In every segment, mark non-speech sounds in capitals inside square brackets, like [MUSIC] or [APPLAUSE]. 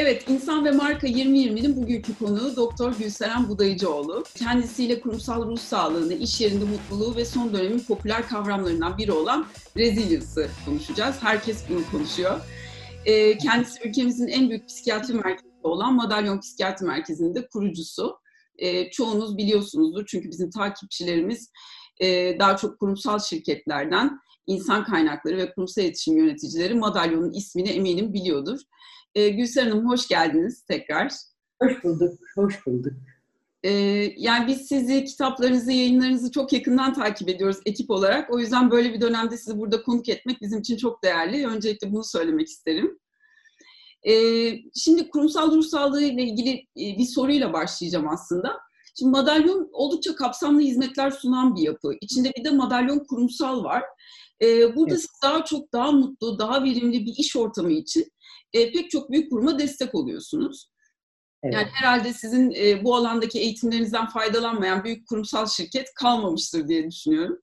Evet, İnsan ve Marka 2020'nin bugünkü konuğu Doktor Gülseren Budayıcıoğlu. Kendisiyle kurumsal ruh sağlığını, iş yerinde mutluluğu ve son dönemin popüler kavramlarından biri olan resilience'ı konuşacağız. Herkes bunu konuşuyor. Ee, kendisi ülkemizin en büyük psikiyatri merkezi olan Madalyon Psikiyatri Merkezi'nin de kurucusu. Ee, çoğunuz biliyorsunuzdur çünkü bizim takipçilerimiz e, daha çok kurumsal şirketlerden insan kaynakları ve kurumsal iletişim yöneticileri Madalyon'un ismini eminim biliyordur. E, Gülser Hanım hoş geldiniz tekrar. Hoş bulduk, hoş bulduk. E, yani biz sizi, kitaplarınızı, yayınlarınızı çok yakından takip ediyoruz ekip olarak. O yüzden böyle bir dönemde sizi burada konuk etmek bizim için çok değerli. Öncelikle bunu söylemek isterim. E, şimdi kurumsal ruh sağlığı ile ilgili e, bir soruyla başlayacağım aslında. Şimdi madalyon oldukça kapsamlı hizmetler sunan bir yapı. İçinde bir de madalyon kurumsal var. Ee, burada evet. daha çok daha mutlu, daha verimli bir iş ortamı için e, pek çok büyük kuruma destek oluyorsunuz. Evet. Yani herhalde sizin e, bu alandaki eğitimlerinizden faydalanmayan büyük kurumsal şirket kalmamıştır diye düşünüyorum.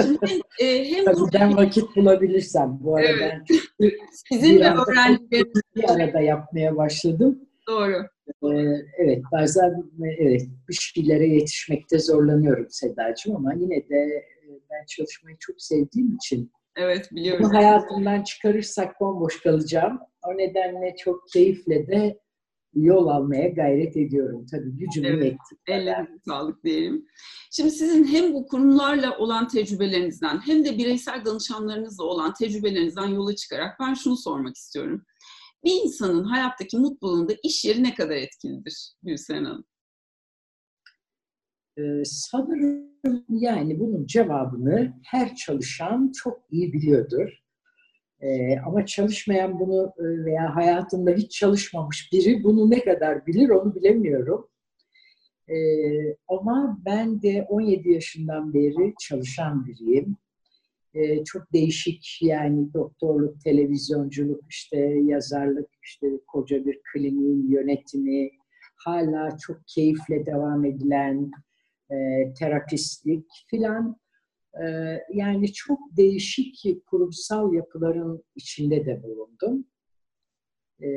Şimdi, [LAUGHS] e, hem Tabii burada... ben vakit bulabilirsem bu arada. Evet. [LAUGHS] Sizin ve öğrencileriniz [LAUGHS] bir arada yapmaya başladım. Doğru. Ee, evet bazen evet bir şeylere yetişmekte zorlanıyorum Sedacığım ama yine de ben çalışmayı çok sevdiğim için Evet biliyorum. Bunu hayatımdan çıkarırsak bomboş kalacağım. O nedenle çok keyifle de yol almaya gayret ediyorum. Tabii gücümü evet, yettiği Ellerinize sağlık diyelim. Şimdi sizin hem bu kurumlarla olan tecrübelerinizden hem de bireysel danışanlarınızla olan tecrübelerinizden yola çıkarak ben şunu sormak istiyorum. Bir insanın hayattaki mutluluğunda iş yeri ne kadar etkilidir Gülseren Hanım? Ee, sanırım yani bunun cevabını her çalışan çok iyi biliyordur. Ee, ama çalışmayan bunu e, veya hayatında hiç çalışmamış biri bunu ne kadar bilir onu bilemiyorum. Ee, ama ben de 17 yaşından beri çalışan biriyim. Ee, çok değişik yani doktorluk, televizyonculuk, işte yazarlık, işte koca bir kliniğin yönetimi, hala çok keyifle devam edilen e, terapistlik filan yani çok değişik kurumsal yapıların içinde de bulundum. E,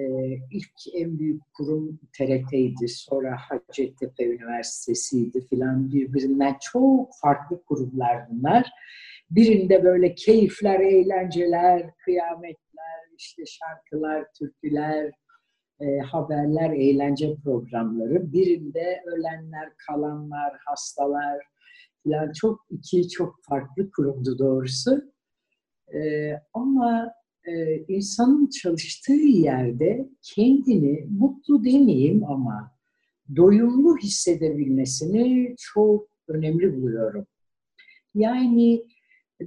ilk en büyük kurum TRT'ydi, sonra Hacettepe Üniversitesi'ydi filan birbirinden çok farklı kurumlar bunlar. Birinde böyle keyifler, eğlenceler, kıyametler, işte şarkılar, türküler, e, haberler, eğlence programları. Birinde ölenler, kalanlar, hastalar yani çok iki çok farklı kurumdu doğrusu. E, ama e, insanın çalıştığı yerde kendini mutlu demeyeyim ama doyumlu hissedebilmesini çok önemli buluyorum. Yani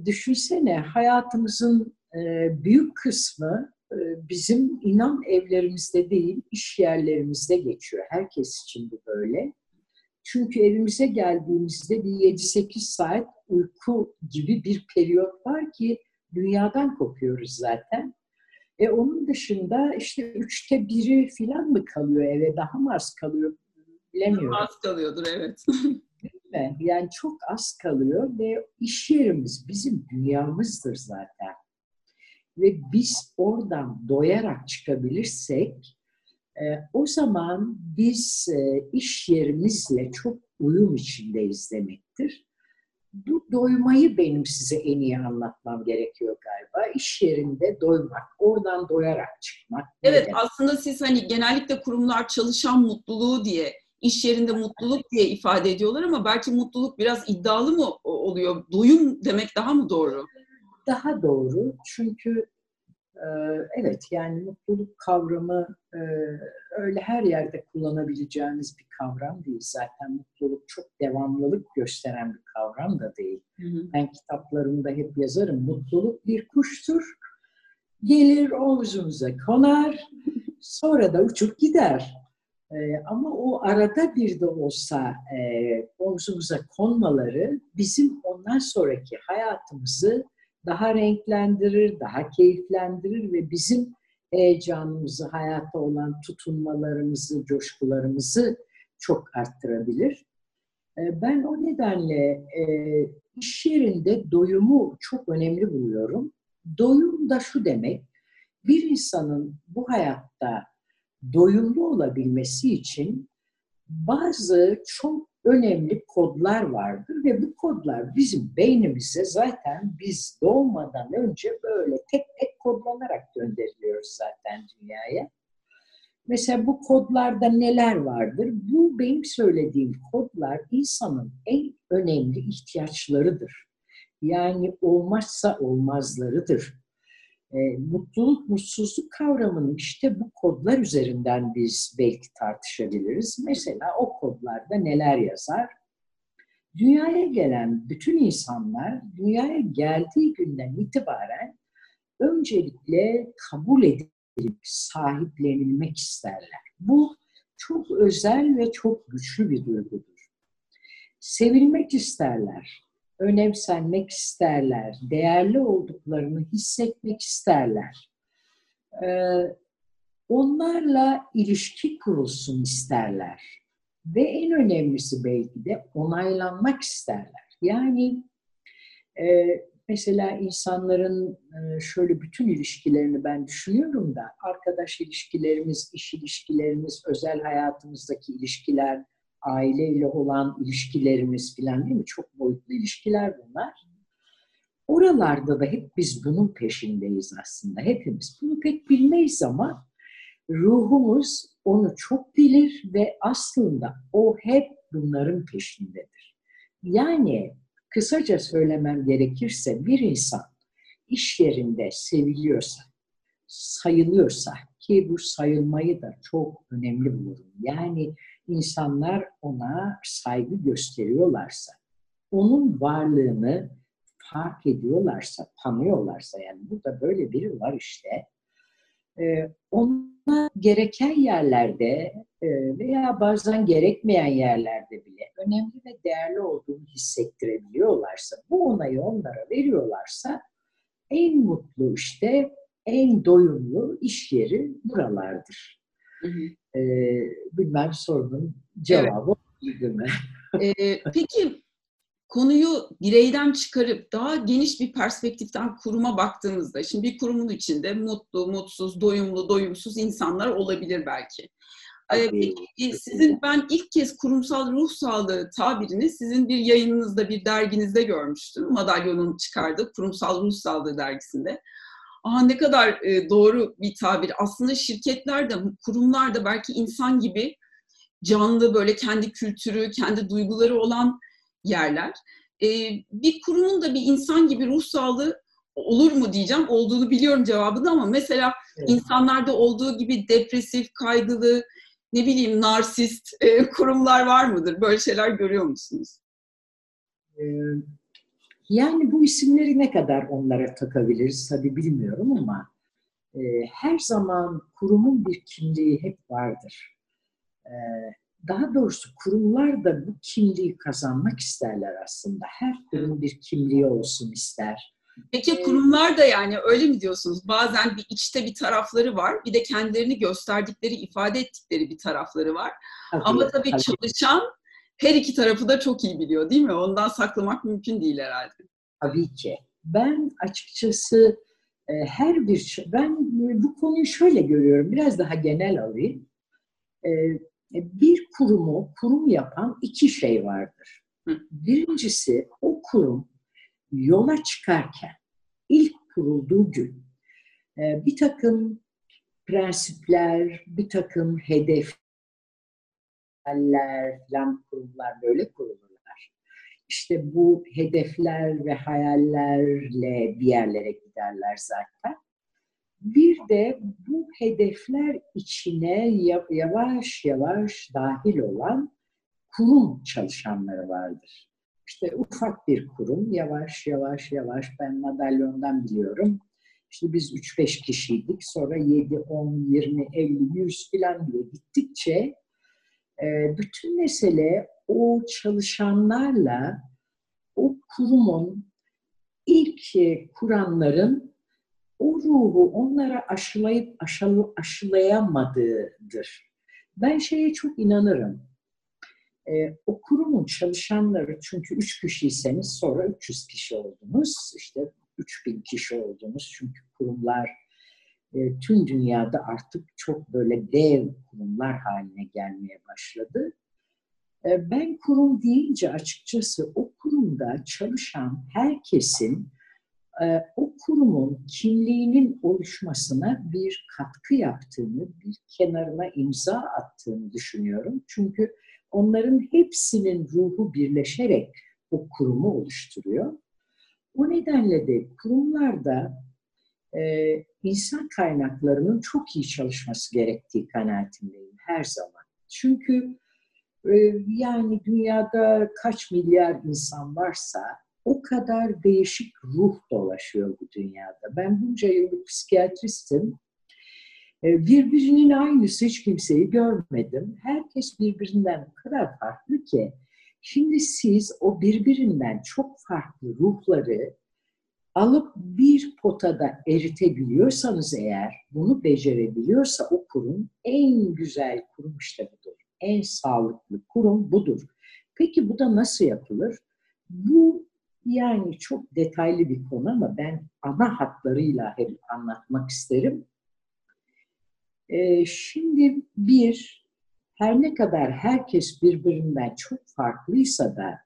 düşünsene hayatımızın e, büyük kısmı ee, bizim inan evlerimizde değil, iş yerlerimizde geçiyor. Herkes için bu böyle. Çünkü evimize geldiğimizde bir 7-8 saat uyku gibi bir periyot var ki dünyadan kopuyoruz zaten. E onun dışında işte üçte biri falan mı kalıyor eve, daha mı az kalıyor bilemiyorum. Az kalıyordur evet. Değil mi? Yani çok az kalıyor ve iş yerimiz bizim dünyamızdır zaten ve biz oradan doyarak çıkabilirsek o zaman biz e, iş yerimizle çok uyum içindeyiz demektir. Bu doymayı benim size en iyi anlatmam gerekiyor galiba. İş yerinde doymak, oradan doyarak çıkmak. Evet demek? aslında siz hani genellikle kurumlar çalışan mutluluğu diye iş yerinde mutluluk diye ifade ediyorlar ama belki mutluluk biraz iddialı mı oluyor? Doyum demek daha mı doğru? daha doğru. Çünkü evet yani mutluluk kavramı e, öyle her yerde kullanabileceğiniz bir kavram değil. Zaten mutluluk çok devamlılık gösteren bir kavram da değil. Hı hı. Ben kitaplarımda hep yazarım. Mutluluk bir kuştur. Gelir omzunuza konar, sonra da uçup gider. Ee, ama o arada bir de olsa e, omzumuza konmaları bizim ondan sonraki hayatımızı daha renklendirir, daha keyiflendirir ve bizim heyecanımızı, hayatta olan tutunmalarımızı, coşkularımızı çok arttırabilir. Ee, ben o nedenle e, iş yerinde doyumu çok önemli buluyorum. Doyum da şu demek, bir insanın bu hayatta doyumlu olabilmesi için bazı çok önemli kodlar vardır ve bu kodlar bizim beynimize zaten biz doğmadan önce böyle tek tek kodlanarak gönderiliyoruz zaten dünyaya. Mesela bu kodlarda neler vardır? Bu benim söylediğim kodlar insanın en önemli ihtiyaçlarıdır. Yani olmazsa olmazlarıdır. E, mutluluk, mutsuzluk kavramını işte bu kodlar üzerinden biz belki tartışabiliriz. Mesela o kodlarda neler yazar? Dünyaya gelen bütün insanlar dünyaya geldiği günden itibaren öncelikle kabul edilip sahiplenilmek isterler. Bu çok özel ve çok güçlü bir duygudur. Sevilmek isterler önemsenmek isterler, değerli olduklarını hissetmek isterler. Ee, onlarla ilişki kurulsun isterler. Ve en önemlisi belki de onaylanmak isterler. Yani e, mesela insanların e, şöyle bütün ilişkilerini ben düşünüyorum da arkadaş ilişkilerimiz, iş ilişkilerimiz, özel hayatımızdaki ilişkiler, aileyle olan ilişkilerimiz filan değil mi? Çok boyutlu ilişkiler bunlar. Oralarda da hep biz bunun peşindeyiz aslında. Hepimiz bunu pek bilmeyiz ama ruhumuz onu çok bilir ve aslında o hep bunların peşindedir. Yani kısaca söylemem gerekirse bir insan iş yerinde seviliyorsa, sayılıyorsa ki bu sayılmayı da çok önemli bulurum. Yani insanlar ona saygı gösteriyorlarsa, onun varlığını fark ediyorlarsa, tanıyorlarsa yani burada böyle biri var işte. Ee, ona gereken yerlerde e, veya bazen gerekmeyen yerlerde bile önemli ve değerli olduğunu hissettirebiliyorlarsa, bu onayı onlara veriyorlarsa en mutlu işte, en doyumlu iş yeri buralardır. E, bilmem sorunun cevabı evet. mi? e, peki konuyu bireyden çıkarıp daha geniş bir perspektiften kuruma baktığımızda, şimdi bir kurumun içinde mutlu, mutsuz, doyumlu, doyumsuz insanlar olabilir belki. Peki sizin ben ilk kez kurumsal ruh sağlığı tabirini sizin bir yayınınızda, bir derginizde görmüştüm. Madalyonun çıkardığı Kurumsal Ruh Sağlığı dergisinde. Aha ne kadar e, doğru bir tabir. Aslında şirketler de, kurumlar da belki insan gibi canlı böyle kendi kültürü, kendi duyguları olan yerler. E, bir kurumun da bir insan gibi ruh sağlığı olur mu diyeceğim. Olduğunu biliyorum cevabını ama mesela evet. insanlarda olduğu gibi depresif, kaygılı, ne bileyim narsist e, kurumlar var mıdır? Böyle şeyler görüyor musunuz? Yani bu isimleri ne kadar onlara takabiliriz tabii bilmiyorum ama e, her zaman kurumun bir kimliği hep vardır. E, daha doğrusu kurumlar da bu kimliği kazanmak isterler aslında. Her kurum bir kimliği olsun ister. Peki e, kurumlar da yani öyle mi diyorsunuz? Bazen bir içte bir tarafları var, bir de kendilerini gösterdikleri, ifade ettikleri bir tarafları var. Tabii, Ama tabii, tabii çalışan her iki tarafı da çok iyi biliyor değil mi? Ondan saklamak mümkün değil herhalde. Tabii ki. Ben açıkçası e, her bir ben bu konuyu şöyle görüyorum. Biraz daha genel alayım. E, bir kurumu kurum yapan iki şey vardır. Birincisi o kurum yola çıkarken ilk kurulduğu gün e, bir takım prensipler, bir takım hedefler falan kurumlar böyle kurulurlar. İşte bu hedefler ve hayallerle bir yerlere giderler zaten. Bir de bu hedefler içine yavaş yavaş dahil olan kurum çalışanları vardır. İşte ufak bir kurum yavaş yavaş yavaş ben madalyondan biliyorum. İşte biz 3-5 kişiydik. Sonra 7, 10, 20, 50, 100 falan diye gittikçe e, bütün mesele o çalışanlarla o kurumun ilk e, kuranların o ruhu onlara aşılayıp aşılı, aşılayamadığıdır. Ben şeye çok inanırım. Ee, o kurumun çalışanları çünkü üç kişiyseniz sonra 300 kişi oldunuz. işte 3000 kişi oldunuz. Çünkü kurumlar e, tüm dünyada artık çok böyle dev kurumlar haline gelmeye başladı. E, ben kurum deyince açıkçası o kurumda çalışan herkesin e, o kurumun kimliğinin oluşmasına bir katkı yaptığını, bir kenarına imza attığını düşünüyorum. Çünkü onların hepsinin ruhu birleşerek o kurumu oluşturuyor. O nedenle de kurumlarda e, insan kaynaklarının çok iyi çalışması gerektiği kanaatindeyim her zaman. Çünkü yani dünyada kaç milyar insan varsa o kadar değişik ruh dolaşıyor bu dünyada. Ben bunca yıllık psikiyatristim. Birbirinin aynısı hiç kimseyi görmedim. Herkes birbirinden o kadar farklı ki. Şimdi siz o birbirinden çok farklı ruhları alıp bir potada eritebiliyorsanız eğer, bunu becerebiliyorsa o kurum en güzel kurum işte budur. En sağlıklı kurum budur. Peki bu da nasıl yapılır? Bu yani çok detaylı bir konu ama ben ana hatlarıyla hep anlatmak isterim. Ee, şimdi bir, her ne kadar herkes birbirinden çok farklıysa da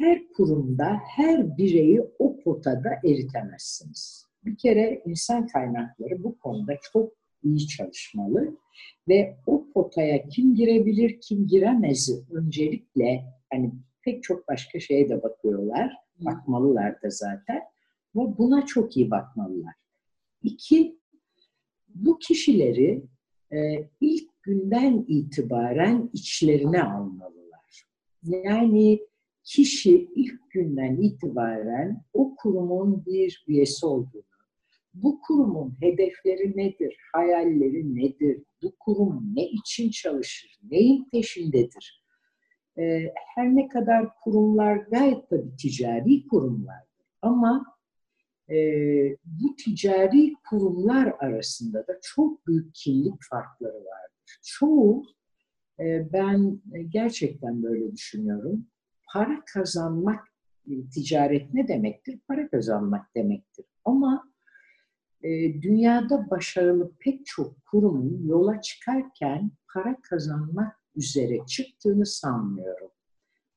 her kurumda her bireyi o potada eritemezsiniz. Bir kere insan kaynakları bu konuda çok iyi çalışmalı ve o potaya kim girebilir, kim giremez öncelikle hani pek çok başka şeye de bakıyorlar. Bakmalılar da zaten. Ve buna çok iyi bakmalılar. İki, bu kişileri e, ilk günden itibaren içlerine almalılar. Yani kişi ilk günden itibaren o kurumun bir üyesi olduğunu, bu kurumun hedefleri nedir, hayalleri nedir, bu kurum ne için çalışır, neyin peşindedir? Ee, her ne kadar kurumlar gayet tabii ticari kurumlardır ama e, bu ticari kurumlar arasında da çok büyük kimlik farkları vardır. Çoğu, e, ben gerçekten böyle düşünüyorum, para kazanmak, e, ticaret ne demektir? Para kazanmak demektir. Ama e, dünyada başarılı pek çok kurumun yola çıkarken para kazanmak üzere çıktığını sanmıyorum.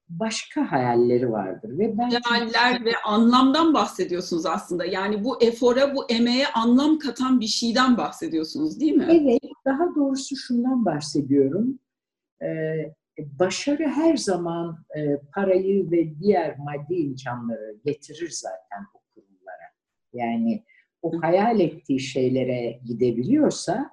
Başka hayalleri vardır ve ben hayaller ve anlamdan bahsediyorsunuz aslında. Yani bu efora, bu emeğe anlam katan bir şeyden bahsediyorsunuz, değil mi? Evet, daha doğrusu şundan bahsediyorum. Ee, başarı her zaman e, parayı ve diğer maddi imkanları getirir zaten o kurumlara. Yani o hayal ettiği şeylere gidebiliyorsa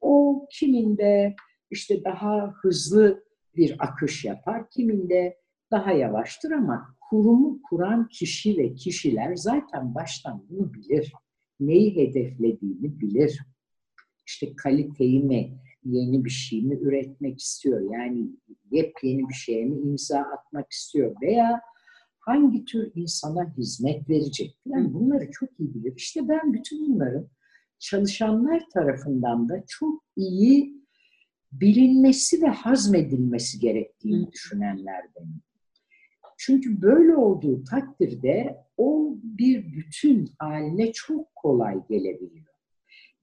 o kiminde işte daha hızlı bir akış yapar, kiminde daha yavaştır ama kurumu kuran kişi ve kişiler zaten baştan bunu bilir. Neyi hedeflediğini bilir. İşte kaliteyi mi, yeni bir şey mi üretmek istiyor? Yani yepyeni bir şeye mi imza atmak istiyor? Veya hangi tür insana hizmet verecek? Yani bunları çok iyi bilir. İşte ben bütün bunların çalışanlar tarafından da çok iyi bilinmesi ve hazmedilmesi gerektiğini düşünenlerdenim. Çünkü böyle olduğu takdirde o bir bütün haline çok kolay gelebiliyor.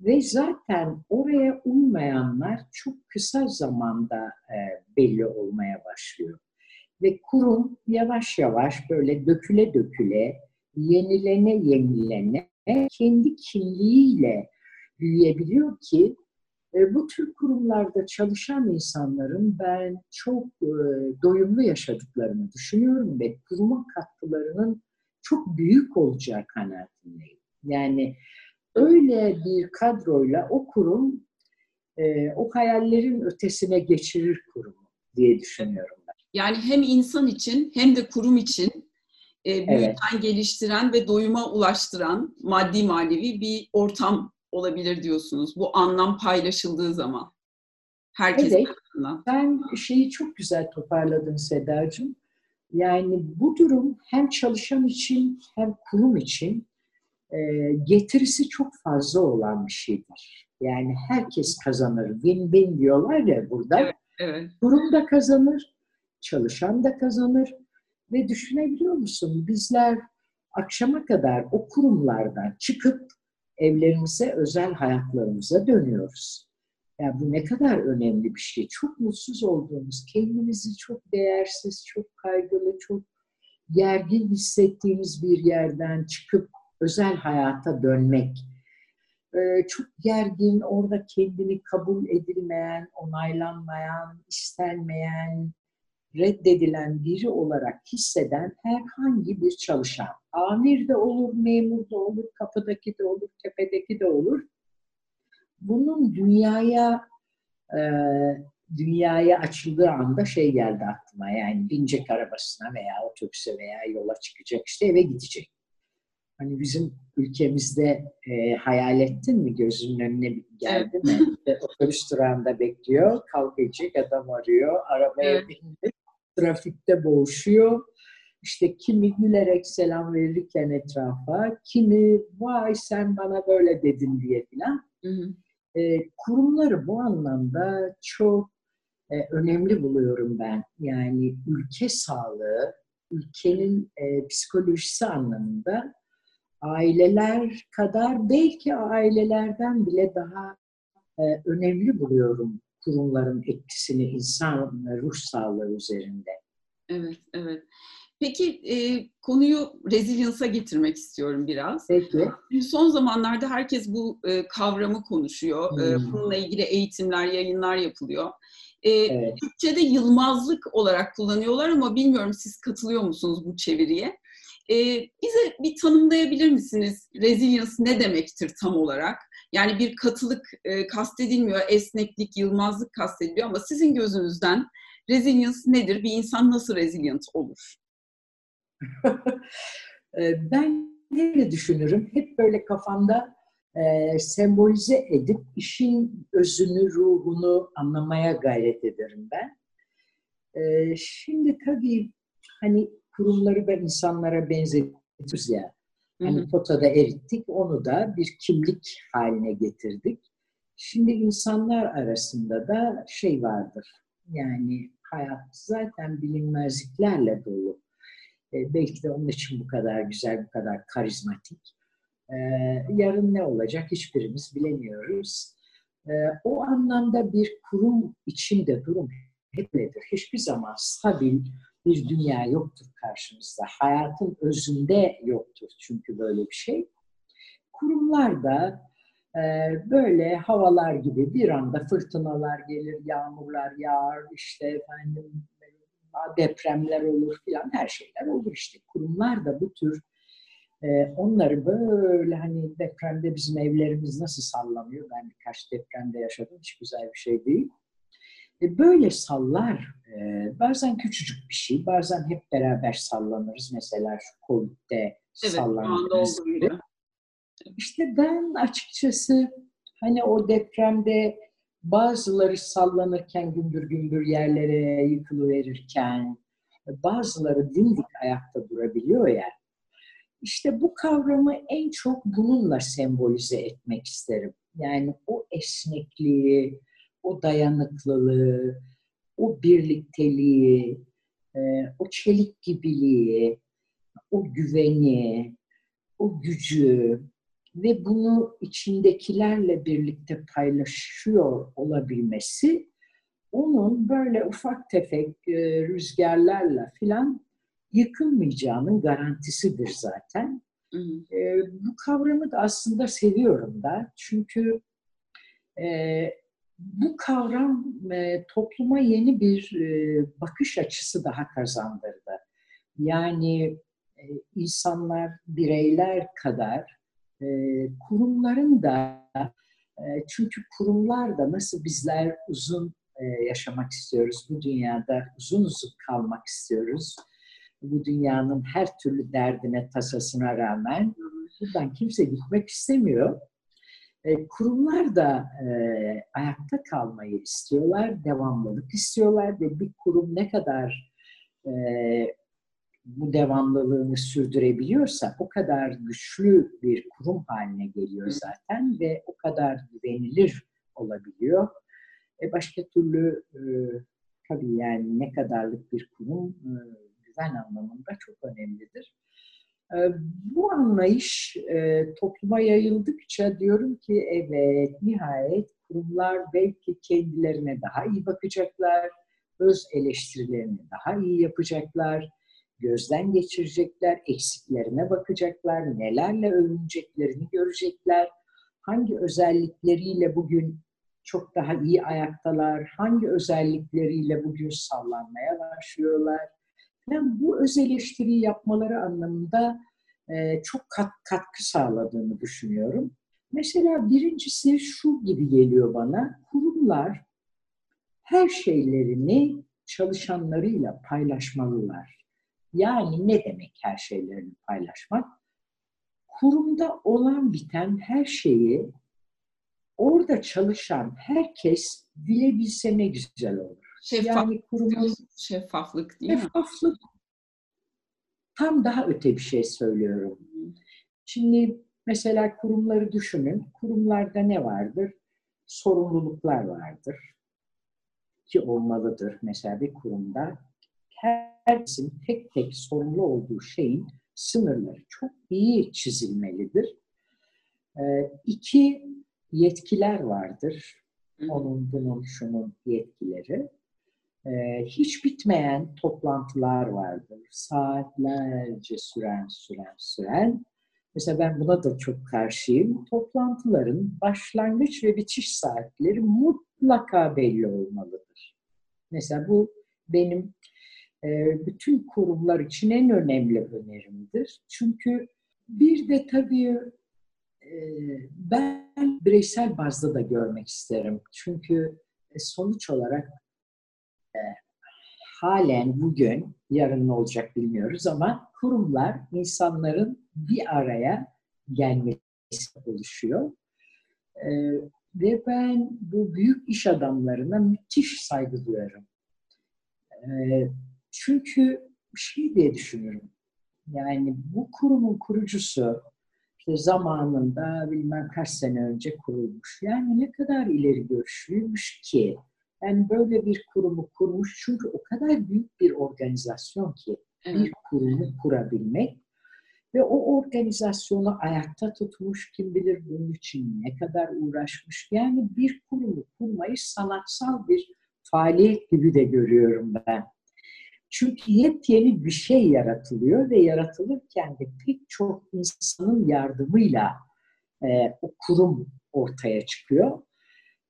Ve zaten oraya uymayanlar çok kısa zamanda e, belli olmaya başlıyor. Ve kurum yavaş yavaş böyle döküle döküle, yenilene yenilene kendi kimliğiyle büyüyebiliyor ki e, bu tür kurumlarda çalışan insanların ben çok e, doyumlu yaşadıklarını düşünüyorum ve kuruma katkılarının çok büyük olacağı kanaatindeyim. Yani öyle bir kadroyla o kurum e, o hayallerin ötesine geçirir kurumu diye düşünüyorum ben. Yani hem insan için hem de kurum için e, büyüten, evet. geliştiren ve doyuma ulaştıran maddi manevi bir ortam olabilir diyorsunuz. Bu anlam paylaşıldığı zaman. Herkes evet. Sen şeyi çok güzel toparladın Sedacığım. Yani bu durum hem çalışan için hem kurum için getirisi çok fazla olan bir şeydir. Yani herkes kazanır. Win-win diyorlar ya burada. Evet, evet. Kurum da kazanır, çalışan da kazanır. Ve düşünebiliyor musun? Bizler akşama kadar o kurumlardan çıkıp evlerimize, özel hayatlarımıza dönüyoruz. Yani bu ne kadar önemli bir şey. Çok mutsuz olduğumuz, kendimizi çok değersiz, çok kaygılı, çok gergin hissettiğimiz bir yerden çıkıp özel hayata dönmek. Ee, çok gergin, orada kendini kabul edilmeyen, onaylanmayan, istenmeyen, reddedilen biri olarak hisseden herhangi bir çalışan. Amir de olur, memur da olur, kapıdaki de olur, tepedeki de olur. Bunun dünyaya e, dünyaya açıldığı anda şey geldi aklıma. Yani binecek arabasına veya otobüse veya yola çıkacak işte eve gidecek. Hani bizim ülkemizde e, hayal ettin mi gözünün önüne geldi mi? [LAUGHS] otobüs durağında bekliyor, kalkacak adam arıyor, arabaya evet. bindi, trafikte boğuşuyor. İşte kimi gülerek selam verirken etrafa, kimi vay sen bana böyle dedin diye filan. E, kurumları bu anlamda çok e, önemli buluyorum ben. Yani ülke sağlığı, ülkenin e, psikolojisi anlamında aileler kadar belki ailelerden bile daha e, önemli buluyorum kurumların etkisini insan ruh sağlığı üzerinde. Evet, evet. Peki e, konuyu resilience'a getirmek istiyorum biraz. Peki. Son zamanlarda herkes bu e, kavramı konuşuyor. E, hmm. E, bununla ilgili eğitimler, yayınlar yapılıyor. E, evet. Türkçe'de yılmazlık olarak kullanıyorlar ama bilmiyorum siz katılıyor musunuz bu çeviriye? E, bize bir tanımlayabilir misiniz? Resilience ne demektir tam olarak? Yani bir katılık e, kastedilmiyor, esneklik, yılmazlık kastediliyor ama sizin gözünüzden resilience nedir? Bir insan nasıl resilient olur? [LAUGHS] Ee, ben öyle düşünürüm. Hep böyle kafamda e, sembolize edip işin özünü, ruhunu anlamaya gayret ederim ben. E, şimdi tabii hani kurumları da insanlara benzetiyoruz ya. Hani fotoda erittik, onu da bir kimlik haline getirdik. Şimdi insanlar arasında da şey vardır. Yani hayat zaten bilinmezliklerle dolu. E, belki de onun için bu kadar güzel, bu kadar karizmatik. E, yarın ne olacak hiçbirimiz bilemiyoruz. E, o anlamda bir kurum içinde durum hep nedir? Hiçbir zaman stabil bir dünya yoktur karşımızda. Hayatın özünde yoktur çünkü böyle bir şey. Kurumlar da e, böyle havalar gibi bir anda fırtınalar gelir, yağmurlar yağar, işte efendim depremler olur filan her şeyler olur işte. Kurumlar da bu tür e, onları böyle hani depremde bizim evlerimiz nasıl sallanıyor? Ben birkaç depremde yaşadım. Hiç güzel bir şey değil. E, böyle sallar. E, bazen küçücük bir şey, bazen hep beraber sallanırız. Mesela şu Covid'de evet, sallanırız. İşte ben açıkçası hani o depremde Bazıları sallanırken gümbür gümbür yerlere yıkılıverirken, bazıları dimdik ayakta durabiliyor ya. İşte bu kavramı en çok bununla sembolize etmek isterim. Yani o esnekliği, o dayanıklılığı, o birlikteliği, e, o çelik gibiliği, o güveni, o gücü, ve bunu içindekilerle birlikte paylaşıyor olabilmesi onun böyle ufak tefek e, rüzgarlarla filan yıkılmayacağının garantisidir zaten. E, bu kavramı da aslında seviyorum da çünkü e, bu kavram e, topluma yeni bir e, bakış açısı daha kazandırdı. Yani e, insanlar, bireyler kadar ee, kurumların da e, çünkü kurumlar da nasıl bizler uzun e, yaşamak istiyoruz bu dünyada uzun uzun kalmak istiyoruz bu dünyanın her türlü derdine tasasına rağmen buradan kimse gitmek istemiyor. E, kurumlar da ayakta kalmayı istiyorlar, devamlılık istiyorlar ve bir kurum ne kadar bu devamlılığını sürdürebiliyorsa o kadar güçlü bir kurum haline geliyor zaten ve o kadar güvenilir olabiliyor. E başka türlü e, tabii yani ne kadarlık bir kurum e, güven anlamında çok önemlidir. Ee, bu anlayış e, topluma yayıldıkça diyorum ki evet nihayet kurumlar belki kendilerine daha iyi bakacaklar, öz eleştirilerini daha iyi yapacaklar, gözden geçirecekler, eksiklerine bakacaklar, nelerle övüneceklerini görecekler, hangi özellikleriyle bugün çok daha iyi ayaktalar, hangi özellikleriyle bugün sallanmaya başlıyorlar. Yani bu öz eleştiriyi yapmaları anlamında e, çok kat, katkı sağladığını düşünüyorum. Mesela birincisi şu gibi geliyor bana, kurumlar her şeylerini çalışanlarıyla paylaşmalılar. Yani ne demek her şeylerini paylaşmak? Kurumda olan biten her şeyi orada çalışan herkes bilebilse ne güzel olur. Şeffaf, yani kurumun şeffaflık değil mi? Şeffaflık tam daha öte bir şey söylüyorum. Şimdi mesela kurumları düşünün. Kurumlarda ne vardır? Sorumluluklar vardır. Ki olmalıdır. Mesela bir kurumda herkesin tek tek sorumlu olduğu şeyin sınırları çok iyi çizilmelidir. Ee, iki, yetkiler vardır. Onun, bunun, şunun yetkileri. Ee, hiç bitmeyen toplantılar vardır. Saatlerce süren, süren, süren. Mesela ben buna da çok karşıyım. Toplantıların başlangıç ve bitiş saatleri mutlaka belli olmalıdır. Mesela bu benim e, bütün kurumlar için en önemli önerimdir. Çünkü bir de tabii e, ben bireysel bazda da görmek isterim. Çünkü e, sonuç olarak e, halen bugün, yarın ne olacak bilmiyoruz ama kurumlar insanların bir araya gelmesi oluşuyor. E, ve ben bu büyük iş adamlarına müthiş saygı duyarım. E, çünkü şey diye düşünüyorum. Yani bu kurumun kurucusu işte zamanında bilmem kaç sene önce kurulmuş. Yani ne kadar ileri görüşlüymüş ki yani böyle bir kurumu kurmuş çünkü o kadar büyük bir organizasyon ki bir kurumu kurabilmek ve o organizasyonu ayakta tutmuş kim bilir bunun için ne kadar uğraşmış. Yani bir kurumu kurmayı sanatsal bir faaliyet gibi de görüyorum ben. Çünkü yepyeni bir şey yaratılıyor ve yaratılırken de pek çok insanın yardımıyla e, o kurum ortaya çıkıyor.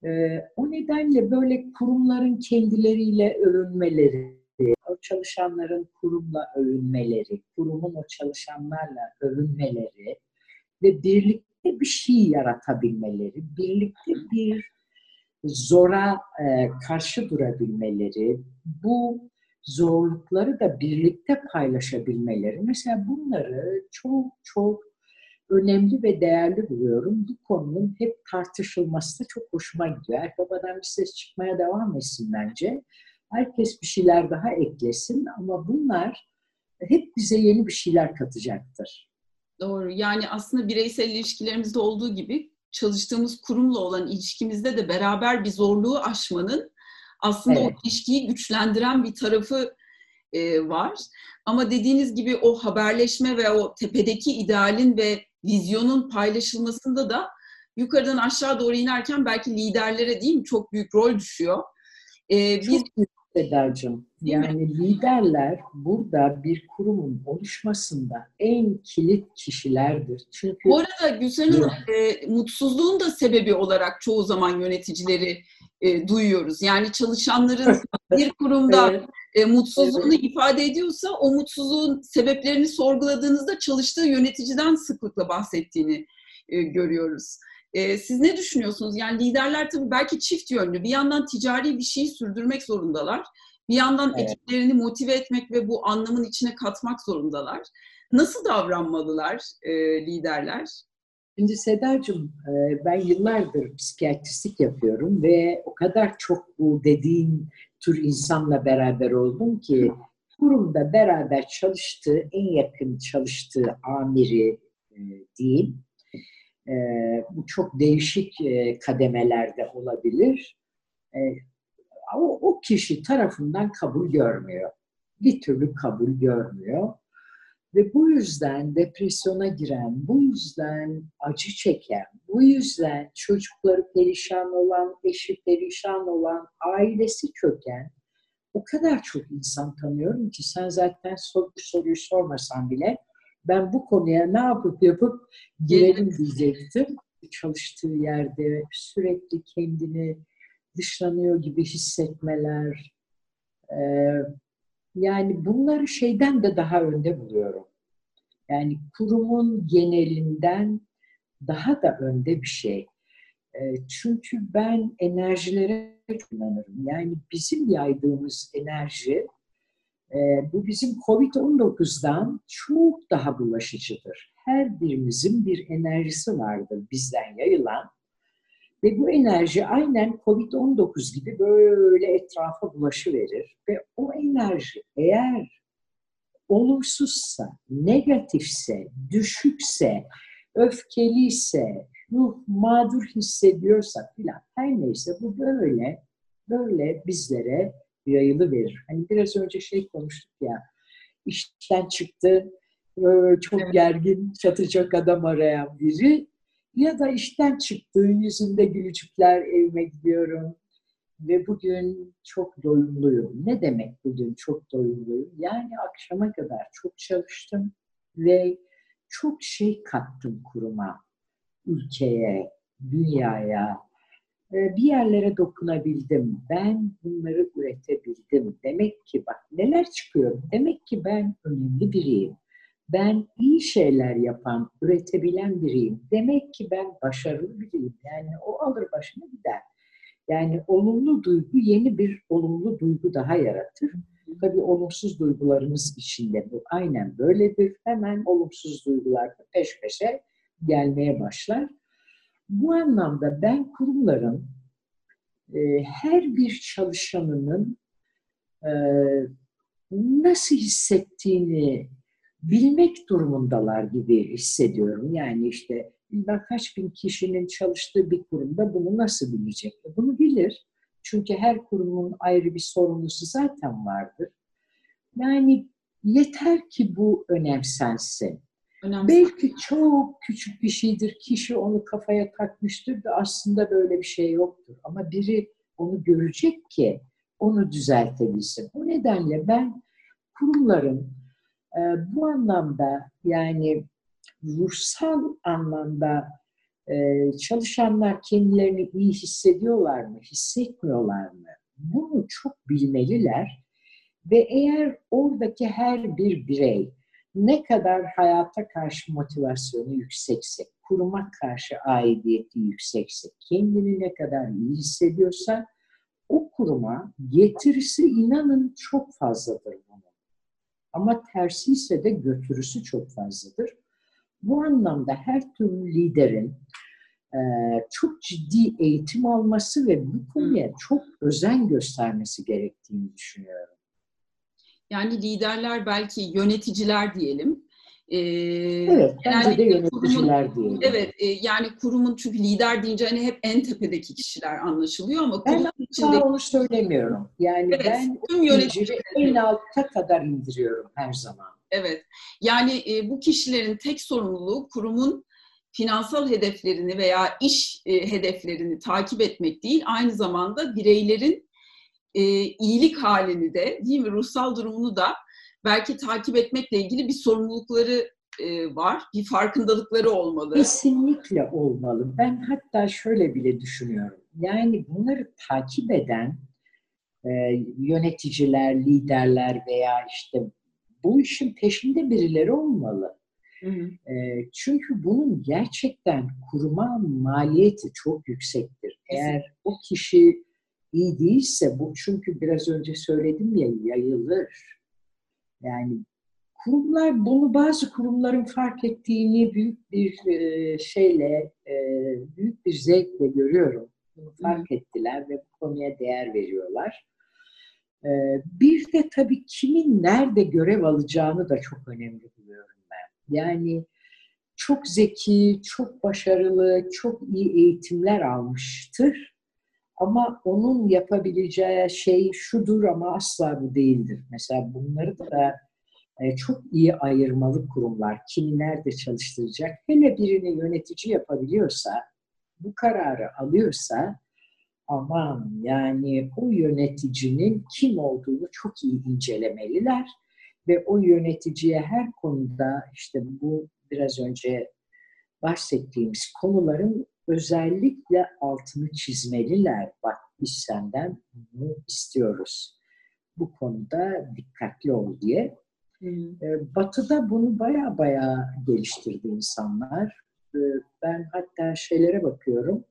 E, o nedenle böyle kurumların kendileriyle övünmeleri, o çalışanların kurumla övünmeleri, kurumun o çalışanlarla övünmeleri ve birlikte bir şey yaratabilmeleri, birlikte bir zora e, karşı durabilmeleri, bu zorlukları da birlikte paylaşabilmeleri. Mesela bunları çok çok önemli ve değerli buluyorum. Bu konunun hep tartışılması da çok hoşuma gidiyor. Her babadan bir ses çıkmaya devam etsin bence. Herkes bir şeyler daha eklesin ama bunlar hep bize yeni bir şeyler katacaktır. Doğru. Yani aslında bireysel ilişkilerimizde olduğu gibi çalıştığımız kurumla olan ilişkimizde de beraber bir zorluğu aşmanın aslında evet. o ilişkiyi güçlendiren bir tarafı e, var. Ama dediğiniz gibi o haberleşme ve o tepedeki idealin ve vizyonun paylaşılmasında da yukarıdan aşağı doğru inerken belki liderlere değil mi çok büyük rol düşüyor. Ee, biz, Sedacığım. Yani liderler burada bir kurumun oluşmasında en kilit kişilerdir. Çünkü Bu arada Gülsen Hanım, e, mutsuzluğun da sebebi olarak çoğu zaman yöneticileri e, duyuyoruz. Yani çalışanların [LAUGHS] bir kurumda evet. e, mutsuzluğunu evet. ifade ediyorsa o mutsuzluğun sebeplerini sorguladığınızda çalıştığı yöneticiden sıklıkla bahsettiğini e, görüyoruz. E, siz ne düşünüyorsunuz? Yani liderler tabii belki çift yönlü. Bir yandan ticari bir şeyi sürdürmek zorundalar. Bir yandan evet. ekiplerini motive etmek ve bu anlamın içine katmak zorundalar. Nasıl davranmalılar e, liderler? Şimdi Sedacığım e, ben yıllardır psikiyatristlik yapıyorum ve o kadar çok bu dediğin tür insanla beraber oldum ki kurumda beraber çalıştığı, en yakın çalıştığı amiri e, diyeyim. E, bu çok değişik kademelerde olabilir. O, o kişi tarafından kabul görmüyor. Bir türlü kabul görmüyor. Ve bu yüzden depresyona giren, bu yüzden acı çeken, bu yüzden çocukları perişan olan, eşi perişan olan, ailesi çöken o kadar çok insan tanıyorum ki sen zaten sor, soruyu sormasan bile ben bu konuya ne yapıp yapıp girelim diyecektim. Çalıştığı yerde sürekli kendini dışlanıyor gibi hissetmeler. Ee, yani bunları şeyden de daha önde buluyorum. Yani kurumun genelinden daha da önde bir şey. Ee, çünkü ben enerjilere inanırım. Yani bizim yaydığımız enerji e, bu bizim Covid-19'dan çok daha bulaşıcıdır. Her birimizin bir enerjisi vardır bizden yayılan. Ve bu enerji aynen Covid-19 gibi böyle etrafa bulaşıverir. Ve o enerji eğer olumsuzsa, negatifse, düşükse, öfkeliyse, ruh mağdur hissediyorsak filan her neyse bu böyle böyle bizlere yayılı verir. Hani biraz önce şey konuştuk ya işten çıktı çok evet. gergin çatacak adam arayan biri ya da işten çıktığın yüzünde gülücükler evime gidiyorum ve bugün çok doyumluyum. Ne demek bugün çok doyumluyum? Yani akşama kadar çok çalıştım ve çok şey kattım kuruma, ülkeye, dünyaya. Ee, bir yerlere dokunabildim. Ben bunları üretebildim. Demek ki bak neler çıkıyor. Demek ki ben önemli biriyim. Ben iyi şeyler yapan, üretebilen biriyim. Demek ki ben başarılı biriyim. Yani o alır başını gider. Yani olumlu duygu yeni bir olumlu duygu daha yaratır. Tabii olumsuz duygularımız içinde bu aynen böyledir. Hemen olumsuz duygular peş peşe gelmeye başlar. Bu anlamda ben kurumların e, her bir çalışanının e, nasıl hissettiğini bilmek durumundalar gibi hissediyorum. Yani işte ben kaç bin kişinin çalıştığı bir kurumda bunu nasıl bilecek? Bunu bilir. Çünkü her kurumun ayrı bir sorumlusu zaten vardır. Yani yeter ki bu önemsensin. Önemli. Belki çok küçük bir şeydir. Kişi onu kafaya takmıştır da aslında böyle bir şey yoktur. Ama biri onu görecek ki onu düzeltebilsin. O nedenle ben kurumların e, bu anlamda yani ruhsal anlamda e, çalışanlar kendilerini iyi hissediyorlar mı, hissetmiyorlar mı? Bunu çok bilmeliler ve eğer oradaki her bir birey ne kadar hayata karşı motivasyonu yüksekse, kuruma karşı aidiyeti yüksekse, kendini ne kadar iyi hissediyorsa o kuruma getirisi inanın çok fazladır bunun. Ama tersi ise de götürüsü çok fazladır. Bu anlamda her türlü liderin e, çok ciddi eğitim alması ve bu konuya çok özen göstermesi gerektiğini düşünüyorum. Yani liderler belki yöneticiler diyelim. Ee, evet, bence de yöneticiler kurumun, diyelim. Evet, e, yani kurumun çünkü lider deyince hani hep en tepedeki kişiler anlaşılıyor ama ben içinde... onu söylemiyorum. Yani evet, ben tüm yöneticileri en alta kadar indiriyorum her zaman. Evet, yani e, bu kişilerin tek sorumluluğu kurumun finansal hedeflerini veya iş e, hedeflerini takip etmek değil, aynı zamanda bireylerin e, iyilik halini de değil mi ruhsal durumunu da belki takip etmekle ilgili bir sorumlulukları e, var. Bir farkındalıkları olmalı. Kesinlikle olmalı. Ben hatta şöyle bile düşünüyorum. Yani bunları takip eden e, yöneticiler, liderler veya işte bu işin peşinde birileri olmalı. Hı hı. E, çünkü bunun gerçekten kuruma maliyeti çok yüksektir. Eğer o kişi iyi değilse bu çünkü biraz önce söyledim ya yayılır. Yani kurumlar bunu bazı kurumların fark ettiğini büyük bir e, şeyle e, büyük bir zevkle görüyorum. Bunu fark ettiler ve bu konuya değer veriyorlar. E, bir de tabii kimin nerede görev alacağını da çok önemli buluyorum ben. Yani çok zeki, çok başarılı, çok iyi eğitimler almıştır ama onun yapabileceği şey şudur ama asla bu değildir. Mesela bunları da e, çok iyi ayırmalı kurumlar, kimi nerede çalıştıracak, hele birini yönetici yapabiliyorsa, bu kararı alıyorsa, aman yani o yöneticinin kim olduğunu çok iyi incelemeliler. Ve o yöneticiye her konuda işte bu biraz önce bahsettiğimiz konuların özellikle altını çizmeliler. Bak biz senden bunu istiyoruz. Bu konuda dikkatli ol diye. Hmm. Batı'da bunu baya baya geliştirdi insanlar. Ee, ben hatta şeylere bakıyorum.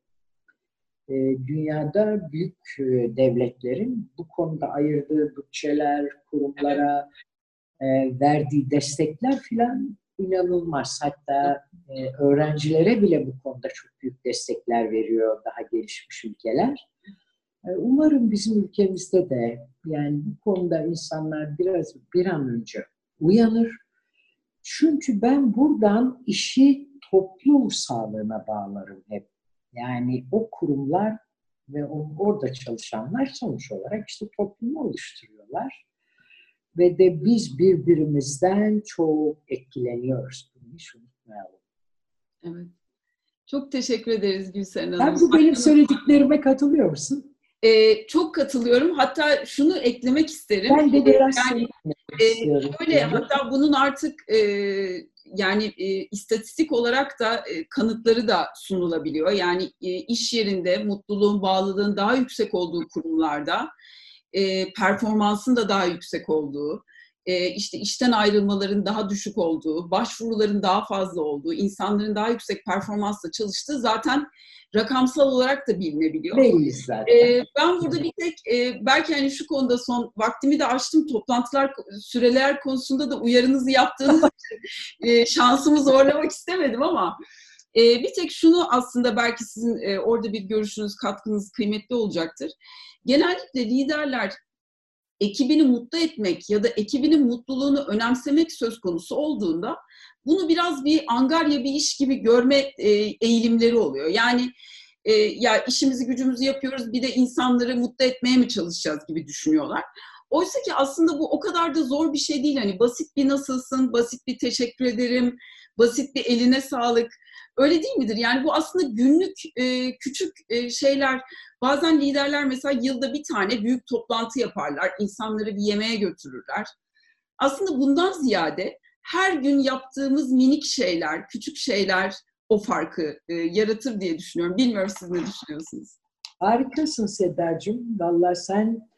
Ee, dünyada büyük e, devletlerin bu konuda ayırdığı bütçeler, kurumlara e, verdiği destekler filan inanılmaz. Hatta e, öğrencilere bile bu konuda çok büyük destekler veriyor daha gelişmiş ülkeler. E, umarım bizim ülkemizde de yani bu konuda insanlar biraz bir an önce uyanır. Çünkü ben buradan işi toplum sağlığına bağlarım hep. Yani o kurumlar ve orada çalışanlar sonuç olarak işte toplumu oluşturuyorlar ve de biz birbirimizden çok etkileniyoruz. Bunu hiç unutmayalım. Evet. Çok teşekkür ederiz Gülseren Hanım. Sen bu benim söylediklerime katılıyor musun? Ee, çok katılıyorum. Hatta şunu eklemek isterim. Ben de biraz yani, e, istiyorum. Öyle hatta bunun artık e, yani e, istatistik olarak da e, kanıtları da sunulabiliyor. Yani e, iş yerinde mutluluğun, bağlılığın daha yüksek olduğu kurumlarda e, performansın da daha yüksek olduğu, e, işte işten ayrılmaların daha düşük olduğu, başvuruların daha fazla olduğu, insanların daha yüksek performansla çalıştığı zaten rakamsal olarak da bilinebiliyor. Belli zaten. E, ben burada bir tek e, belki hani şu konuda son vaktimi de açtım toplantılar süreler konusunda da uyarınızı yaptığınız [LAUGHS] e, şansımı zorlamak istemedim ama e, bir tek şunu aslında belki sizin e, orada bir görüşünüz, katkınız kıymetli olacaktır. Genellikle liderler ekibini mutlu etmek ya da ekibinin mutluluğunu önemsemek söz konusu olduğunda bunu biraz bir angarya bir iş gibi görme e, eğilimleri oluyor. Yani e, ya işimizi gücümüzü yapıyoruz bir de insanları mutlu etmeye mi çalışacağız gibi düşünüyorlar. Oysa ki aslında bu o kadar da zor bir şey değil. Hani basit bir nasılsın, basit bir teşekkür ederim, basit bir eline sağlık. Öyle değil midir? Yani bu aslında günlük e, küçük e, şeyler. Bazen liderler mesela yılda bir tane büyük toplantı yaparlar. insanları bir yemeğe götürürler. Aslında bundan ziyade her gün yaptığımız minik şeyler, küçük şeyler o farkı e, yaratır diye düşünüyorum. Bilmiyorum siz ne düşünüyorsunuz? Harikasın Sedacığım. Valla sen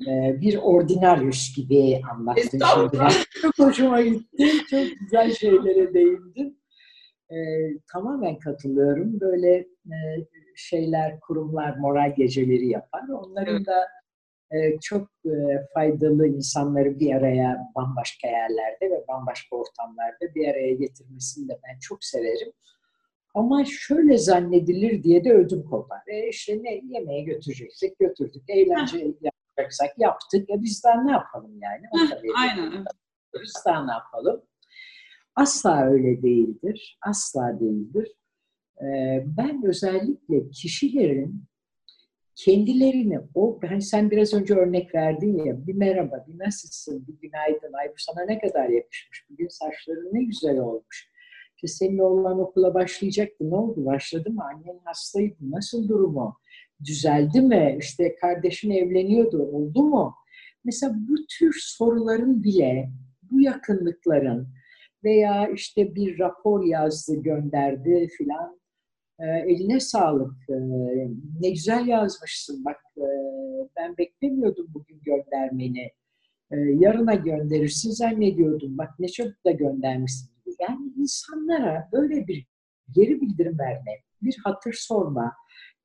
e, bir ordinaryüs gibi anlattın. Çok hoşuma gitti. Çok güzel şeylere değindin e, tamamen katılıyorum. Böyle e, şeyler, kurumlar moral geceleri yapar. Onların da e, çok e, faydalı insanları bir araya bambaşka yerlerde ve bambaşka ortamlarda bir araya getirmesini de ben çok severim. Ama şöyle zannedilir diye de ödüm kopar. E işte ne yemeğe götüreceksek götürdük, eğlence yapacaksak yaptık. E biz daha ne yapalım yani? Heh, aynen. Biz daha ne yapalım? Asla öyle değildir. Asla değildir. Ben özellikle kişilerin kendilerini, o hani sen biraz önce örnek verdin ya, bir merhaba, bir nasılsın, bir günaydın, ay bu sana ne kadar yakışmış, bugün saçların ne güzel olmuş. İşte senin oğlan okula başlayacaktı, ne oldu, başladı mı, annen hastaydı, nasıl durumu, düzeldi mi, işte kardeşin evleniyordu, oldu mu? Mesela bu tür soruların bile, bu yakınlıkların, veya işte bir rapor yazdı, gönderdi filan. E, eline sağlık. E, ne güzel yazmışsın. Bak e, ben beklemiyordum bugün göndermeni. E, yarına gönderirsin zannediyordum. Bak ne çabuk da göndermişsin. Yani insanlara böyle bir geri bildirim verme, bir hatır sorma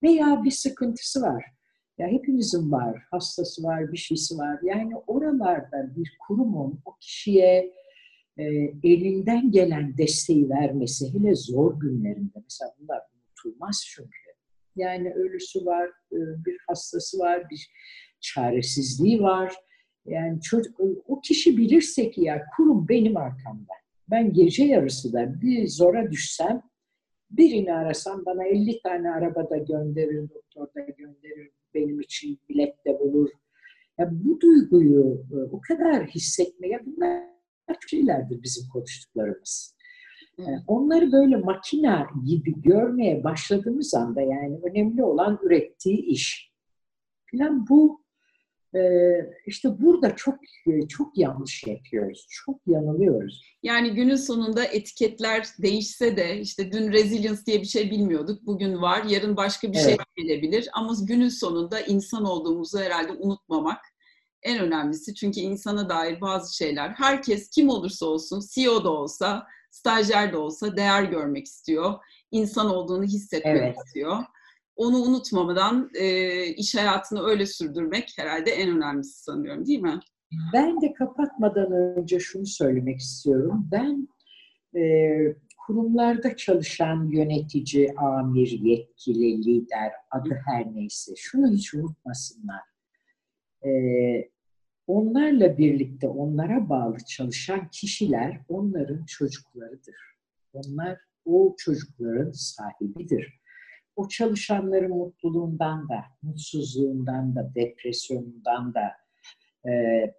veya bir sıkıntısı var. Ya hepimizin var, hastası var, bir şeysi var. Yani oralarda bir kurumun o kişiye e, elinden gelen desteği vermesi hele zor günlerinde mesela bunlar unutulmaz çünkü. Yani ölüsü var, e, bir hastası var, bir çaresizliği var. Yani çocuk, o kişi bilirse ki ya kurum benim arkamda. Ben gece yarısı da bir zora düşsem birini arasam bana 50 tane arabada gönderir, doktor da gönderir, benim için bilet de bulur. Ya bu duyguyu e, o kadar hissetmeye bunlar şeylerdir bizim konuştuklarımız. Evet. Onları böyle makina gibi görmeye başladığımız anda yani önemli olan ürettiği iş. Falan bu işte burada çok çok yanlış yapıyoruz. Çok yanılıyoruz. Yani günün sonunda etiketler değişse de işte dün resilience diye bir şey bilmiyorduk. Bugün var. Yarın başka bir şey evet. şey gelebilir. Ama günün sonunda insan olduğumuzu herhalde unutmamak en önemlisi. Çünkü insana dair bazı şeyler herkes kim olursa olsun CEO da olsa, stajyer de olsa değer görmek istiyor. İnsan olduğunu hissetmek evet. istiyor onu unutmamadan e, iş hayatını öyle sürdürmek herhalde en önemlisi sanıyorum değil mi? Ben de kapatmadan önce şunu söylemek istiyorum. Ben e, kurumlarda çalışan yönetici, amir, yetkili, lider, adı her neyse şunu hiç unutmasınlar. Onlarla birlikte onlara bağlı çalışan kişiler onların çocuklarıdır. Onlar o çocukların sahibidir o çalışanların mutluluğundan da, mutsuzluğundan da, depresyonundan da,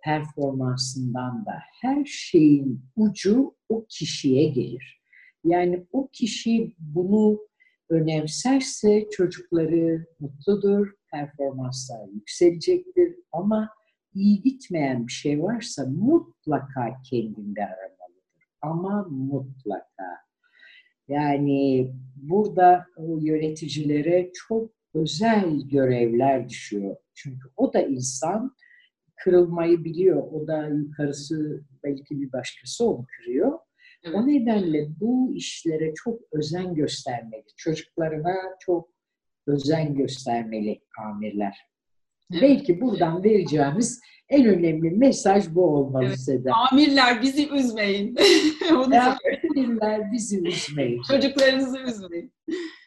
performansından da her şeyin ucu o kişiye gelir. Yani o kişi bunu önemserse çocukları mutludur, performanslar yükselecektir ama iyi gitmeyen bir şey varsa mutlaka kendinde aramalıdır. Ama mutlaka. Yani burada o yöneticilere çok özel görevler düşüyor. Çünkü o da insan kırılmayı biliyor. O da yukarısı belki bir başkası onu kırıyor. Evet. O nedenle bu işlere çok özen göstermeli. Çocuklarına çok özen göstermeli amirler. Evet. Belki buradan vereceğimiz en önemli mesaj bu olmalı evet. Seda. Amirler bizi üzmeyin. [LAUGHS] Amirler bizi üzmeyin. Çocuklarınızı üzmeyin.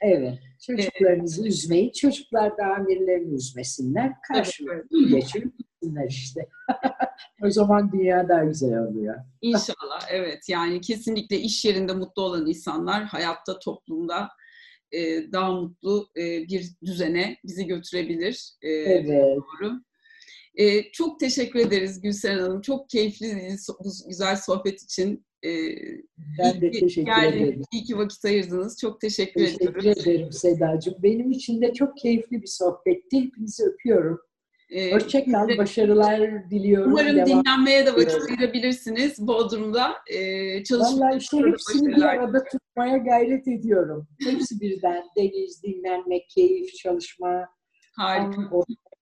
Evet. Çocuklarınızı evet. üzmeyin. Çocuklar da amirlerini üzmesinler. Karşılıklı evet. gitsinler işte. [LAUGHS] o zaman dünya daha güzel oluyor. İnşallah evet. Yani kesinlikle iş yerinde mutlu olan insanlar hayatta, toplumda daha mutlu bir düzene bizi götürebilir. evet. Doğru. Ee, çok teşekkür ederiz Gülseren Hanım. Çok keyifli bu güzel sohbet için. Ee, ben de teşekkür geldiniz, ederim. İyi ki vakit ayırdınız. Çok teşekkür, teşekkür ediyoruz. Teşekkür ederim Sedacığım. Benim için de çok keyifli bir sohbetti. Hepinizi öpüyorum. Ee, Hoşçakal, başarılar diliyorum. Umarım Devam dinlenmeye de vakit ayırabilirsiniz Bodrum'da. Ee, Vallahi işte hepsini bir arada tutmaya gayret ediyorum. Hepsi birden. Deniz, dinlenmek, keyif, çalışma. Harika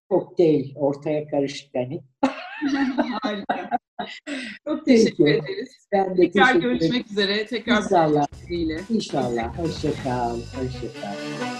kokteyl ortaya karışık yani. [LAUGHS] Harika. Çok teşekkür Peki. ederiz. Ben de Tekrar teşekkür görüşmek ederim. üzere. Tekrar İnşallah. İnşallah. Hoşçakal. Hoşçakal.